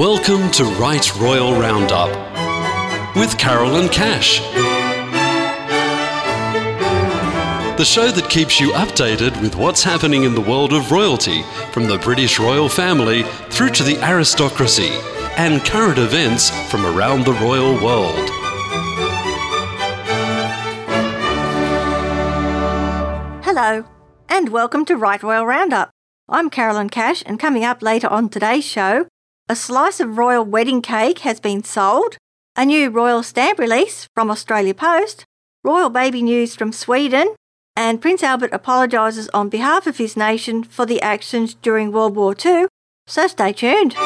Welcome to Right Royal Roundup with Carolyn Cash. The show that keeps you updated with what's happening in the world of royalty, from the British royal family through to the aristocracy, and current events from around the royal world. Hello, and welcome to Right Royal Roundup. I'm Carolyn Cash, and coming up later on today's show, a slice of royal wedding cake has been sold, a new royal stamp release from Australia Post, royal baby news from Sweden, and Prince Albert apologises on behalf of his nation for the actions during World War II, so stay tuned.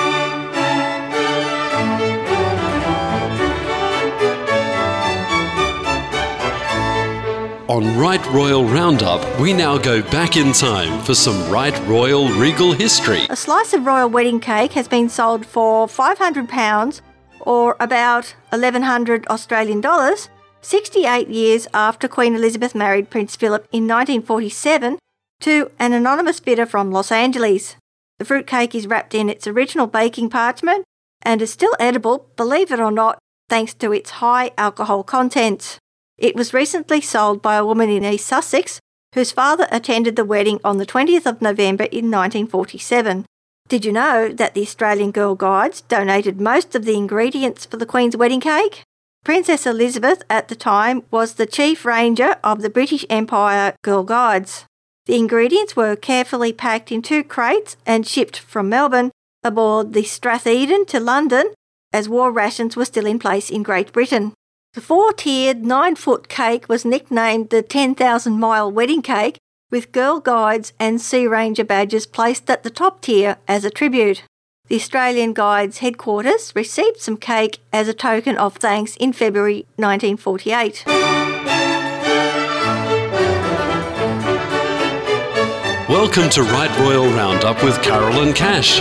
On Right Royal Roundup, we now go back in time for some Right Royal regal history. A slice of royal wedding cake has been sold for £500 or about 1100 Australian dollars 68 years after Queen Elizabeth married Prince Philip in 1947 to an anonymous bidder from Los Angeles. The fruitcake is wrapped in its original baking parchment and is still edible, believe it or not, thanks to its high alcohol content. It was recently sold by a woman in East Sussex whose father attended the wedding on the 20th of November in 1947. Did you know that the Australian Girl Guides donated most of the ingredients for the Queen's wedding cake? Princess Elizabeth at the time was the chief ranger of the British Empire Girl Guides. The ingredients were carefully packed in two crates and shipped from Melbourne aboard the Stratheden to London as war rations were still in place in Great Britain. The four tiered nine foot cake was nicknamed the 10,000 mile wedding cake, with Girl Guides and Sea Ranger badges placed at the top tier as a tribute. The Australian Guides headquarters received some cake as a token of thanks in February 1948. Welcome to Right Royal Roundup with Carolyn Cash.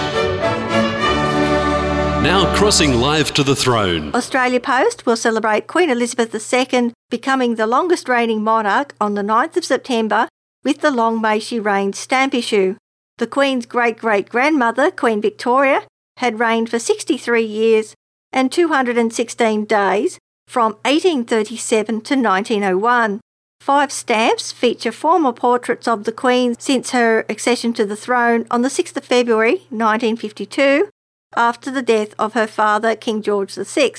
Now crossing live to the throne. Australia Post will celebrate Queen Elizabeth II becoming the longest reigning monarch on the 9th of September with the Long May She Reign stamp issue. The Queen's great great grandmother, Queen Victoria, had reigned for 63 years and 216 days from 1837 to 1901. Five stamps feature former portraits of the Queen since her accession to the throne on the 6th of February 1952, after the death of her father, King George VI.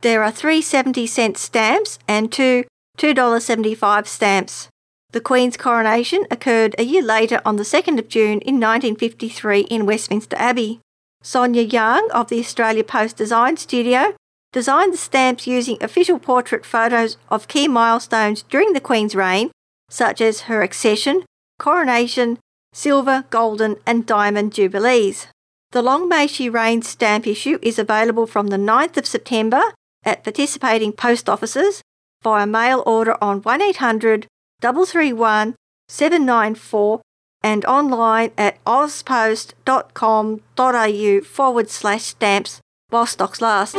There are three 70 cent stamps and two $2.75 stamps. The Queen's coronation occurred a year later on the 2nd of June in 1953 in Westminster Abbey. Sonia Young of the Australia Post Design Studio designed the stamps using official portrait photos of key milestones during the Queen's reign, such as her accession, coronation, silver, golden, and diamond jubilees. The Long May She Reign stamp issue is available from the 9th of September at participating post offices via mail order on 1800 331 794 and online at auspost.com.au forward slash stamps while stocks last.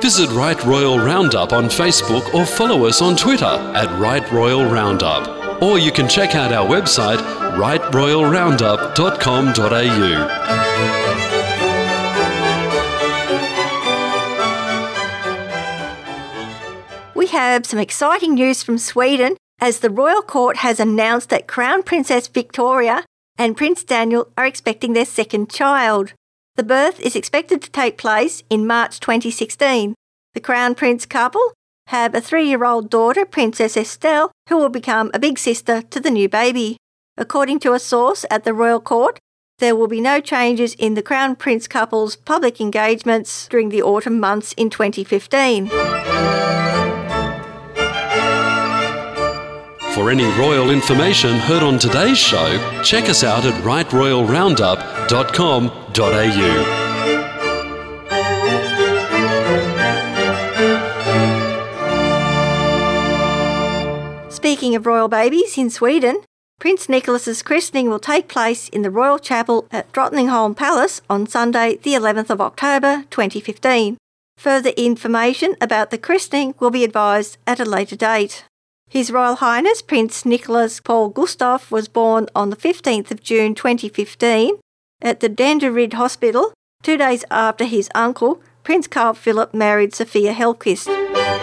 Visit Right Royal Roundup on Facebook or follow us on Twitter at Right Royal Roundup. Or you can check out our website, rightroyalroundup.com.au. We have some exciting news from Sweden as the royal court has announced that Crown Princess Victoria and Prince Daniel are expecting their second child. The birth is expected to take place in March 2016. The Crown Prince couple have a three year old daughter, Princess Estelle, who will become a big sister to the new baby. According to a source at the royal court, there will be no changes in the Crown Prince couple's public engagements during the autumn months in 2015. For any royal information heard on today's show, check us out at rightroyalroundup.com.au. of royal babies in Sweden, Prince Nicolas's christening will take place in the Royal Chapel at Drottningholm Palace on Sunday, the 11th of October 2015. Further information about the christening will be advised at a later date. His Royal Highness Prince Nicolas Paul Gustaf was born on the 15th of June 2015 at the Danderyd Hospital, two days after his uncle, Prince Carl Philip, married Sofia Hellqvist.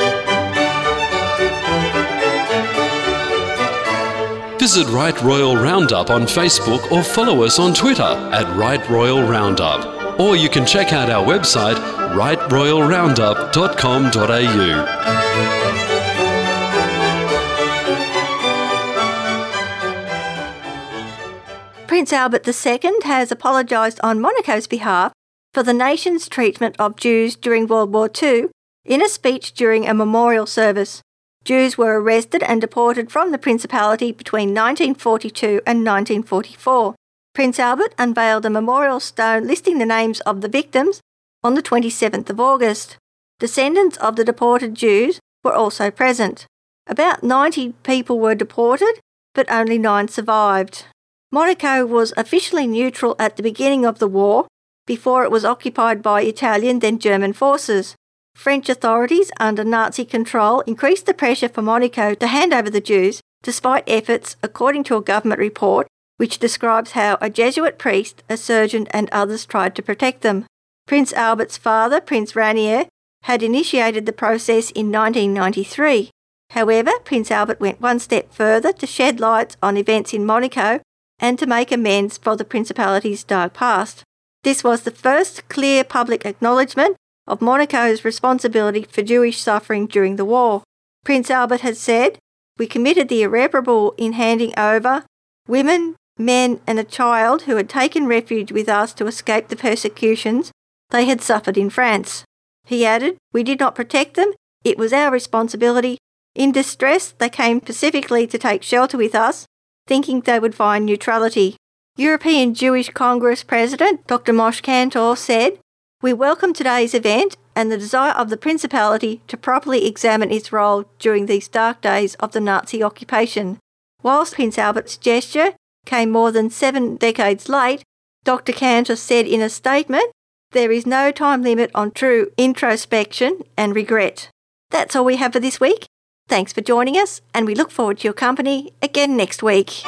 Visit Right Royal Roundup on Facebook or follow us on Twitter at Right Royal Roundup. Or you can check out our website, rightroyalroundup.com.au. Prince Albert II has apologised on Monaco's behalf for the nation's treatment of Jews during World War II in a speech during a memorial service. Jews were arrested and deported from the Principality between 1942 and 1944. Prince Albert unveiled a memorial stone listing the names of the victims on the 27th of August. Descendants of the deported Jews were also present. About 90 people were deported, but only nine survived. Monaco was officially neutral at the beginning of the war, before it was occupied by Italian then German forces. French authorities under Nazi control increased the pressure for Monaco to hand over the Jews, despite efforts, according to a government report, which describes how a Jesuit priest, a surgeon, and others tried to protect them. Prince Albert's father, Prince Rainier, had initiated the process in 1993. However, Prince Albert went one step further to shed light on events in Monaco and to make amends for the Principality's dark past. This was the first clear public acknowledgement of Monaco's responsibility for Jewish suffering during the war. Prince Albert had said, We committed the irreparable in handing over women, men, and a child who had taken refuge with us to escape the persecutions they had suffered in France. He added, We did not protect them, it was our responsibility. In distress, they came pacifically to take shelter with us, thinking they would find neutrality. European Jewish Congress President Dr. Moshe Kantor said, We welcome today's event and the desire of the Principality to properly examine its role during these dark days of the Nazi occupation. Whilst Prince Albert's gesture came more than seven decades late, Dr. Kantor said in a statement, There is no time limit on true introspection and regret. That's all we have for this week. Thanks for joining us, and we look forward to your company again next week.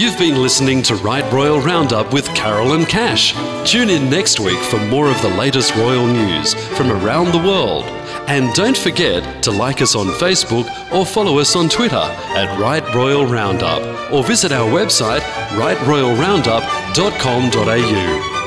You've been listening to Right Royal Roundup with Carolyn Cash. Tune in next week for more of the latest royal news from around the world. And don't forget to like us on Facebook or follow us on Twitter at Right Royal Roundup or visit our website rightroyalroundup.com.au.